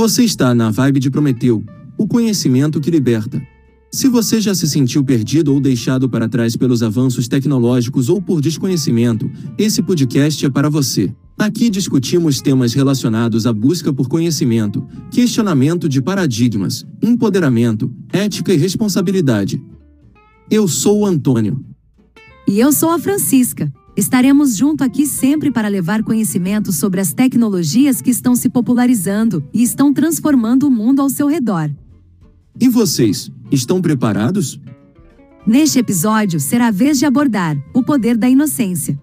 Você está na vibe de Prometeu, o conhecimento que liberta. Se você já se sentiu perdido ou deixado para trás pelos avanços tecnológicos ou por desconhecimento, esse podcast é para você. Aqui discutimos temas relacionados à busca por conhecimento, questionamento de paradigmas, empoderamento, ética e responsabilidade. Eu sou o Antônio. E eu sou a Francisca. Estaremos junto aqui sempre para levar conhecimento sobre as tecnologias que estão se popularizando e estão transformando o mundo ao seu redor. E vocês, estão preparados? Neste episódio será a vez de abordar o poder da inocência.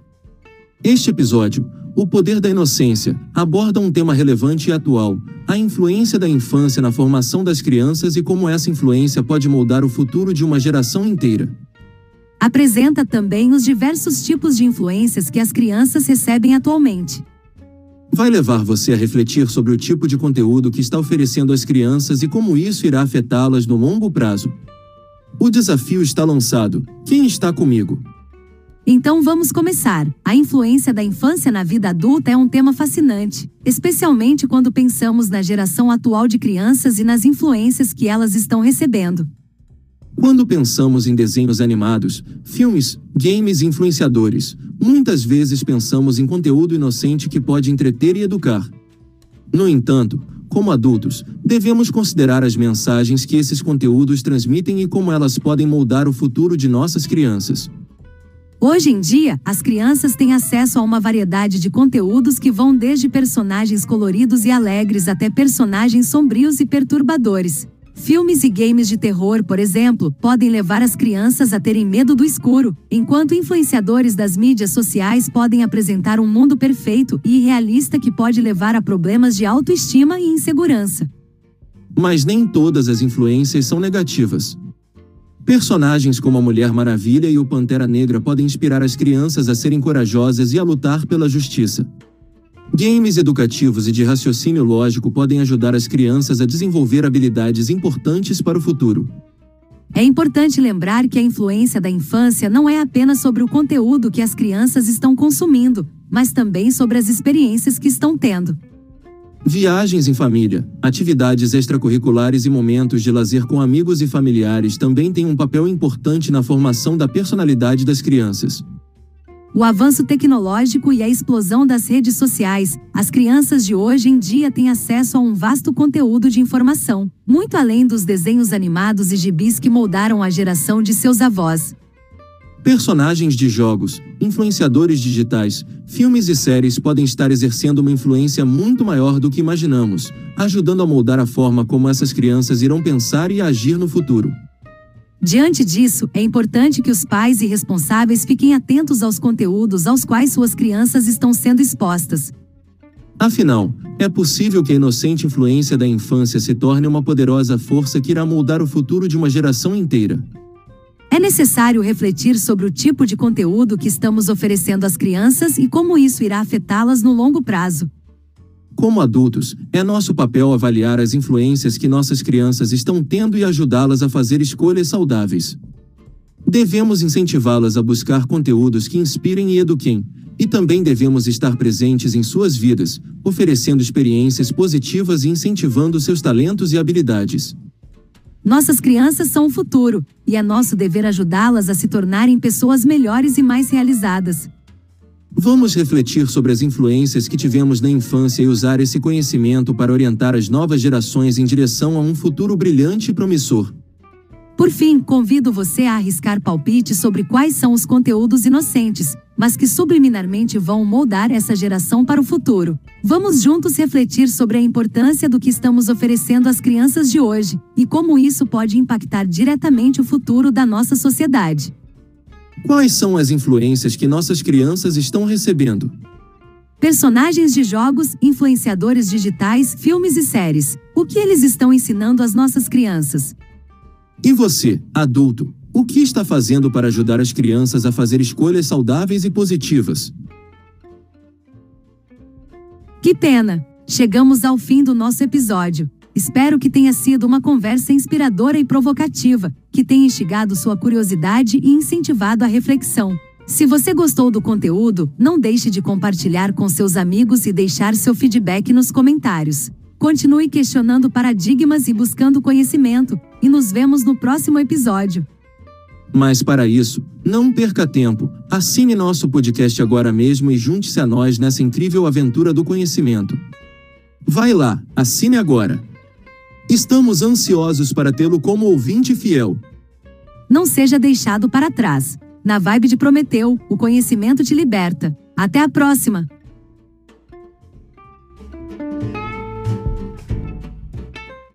Este episódio, O Poder da Inocência, aborda um tema relevante e atual: a influência da infância na formação das crianças e como essa influência pode moldar o futuro de uma geração inteira. Apresenta também os diversos tipos de influências que as crianças recebem atualmente. Vai levar você a refletir sobre o tipo de conteúdo que está oferecendo às crianças e como isso irá afetá-las no longo prazo. O desafio está lançado. Quem está comigo? Então vamos começar. A influência da infância na vida adulta é um tema fascinante, especialmente quando pensamos na geração atual de crianças e nas influências que elas estão recebendo. Quando pensamos em desenhos animados, filmes, games e influenciadores, muitas vezes pensamos em conteúdo inocente que pode entreter e educar. No entanto, como adultos, devemos considerar as mensagens que esses conteúdos transmitem e como elas podem moldar o futuro de nossas crianças. Hoje em dia, as crianças têm acesso a uma variedade de conteúdos que vão desde personagens coloridos e alegres até personagens sombrios e perturbadores. Filmes e games de terror, por exemplo, podem levar as crianças a terem medo do escuro, enquanto influenciadores das mídias sociais podem apresentar um mundo perfeito e irrealista que pode levar a problemas de autoestima e insegurança. Mas nem todas as influências são negativas. Personagens como a Mulher Maravilha e o Pantera Negra podem inspirar as crianças a serem corajosas e a lutar pela justiça. Games educativos e de raciocínio lógico podem ajudar as crianças a desenvolver habilidades importantes para o futuro. É importante lembrar que a influência da infância não é apenas sobre o conteúdo que as crianças estão consumindo, mas também sobre as experiências que estão tendo. Viagens em família, atividades extracurriculares e momentos de lazer com amigos e familiares também têm um papel importante na formação da personalidade das crianças. O avanço tecnológico e a explosão das redes sociais, as crianças de hoje em dia têm acesso a um vasto conteúdo de informação, muito além dos desenhos animados e gibis que moldaram a geração de seus avós. Personagens de jogos, influenciadores digitais, filmes e séries podem estar exercendo uma influência muito maior do que imaginamos, ajudando a moldar a forma como essas crianças irão pensar e agir no futuro. Diante disso, é importante que os pais e responsáveis fiquem atentos aos conteúdos aos quais suas crianças estão sendo expostas. Afinal, é possível que a inocente influência da infância se torne uma poderosa força que irá moldar o futuro de uma geração inteira. É necessário refletir sobre o tipo de conteúdo que estamos oferecendo às crianças e como isso irá afetá-las no longo prazo. Como adultos, é nosso papel avaliar as influências que nossas crianças estão tendo e ajudá-las a fazer escolhas saudáveis. Devemos incentivá-las a buscar conteúdos que inspirem e eduquem, e também devemos estar presentes em suas vidas, oferecendo experiências positivas e incentivando seus talentos e habilidades. Nossas crianças são o futuro, e é nosso dever ajudá-las a se tornarem pessoas melhores e mais realizadas. Vamos refletir sobre as influências que tivemos na infância e usar esse conhecimento para orientar as novas gerações em direção a um futuro brilhante e promissor. Por fim, convido você a arriscar palpites sobre quais são os conteúdos inocentes, mas que subliminarmente vão moldar essa geração para o futuro. Vamos juntos refletir sobre a importância do que estamos oferecendo às crianças de hoje e como isso pode impactar diretamente o futuro da nossa sociedade. Quais são as influências que nossas crianças estão recebendo? Personagens de jogos, influenciadores digitais, filmes e séries. O que eles estão ensinando às nossas crianças? E você, adulto, o que está fazendo para ajudar as crianças a fazer escolhas saudáveis e positivas? Que pena! Chegamos ao fim do nosso episódio. Espero que tenha sido uma conversa inspiradora e provocativa, que tenha instigado sua curiosidade e incentivado a reflexão. Se você gostou do conteúdo, não deixe de compartilhar com seus amigos e deixar seu feedback nos comentários. Continue questionando paradigmas e buscando conhecimento, e nos vemos no próximo episódio. Mas para isso, não perca tempo, assine nosso podcast agora mesmo e junte-se a nós nessa incrível aventura do conhecimento. Vai lá, assine agora. Estamos ansiosos para tê-lo como ouvinte fiel. Não seja deixado para trás. Na vibe de Prometeu, o conhecimento te liberta. Até a próxima!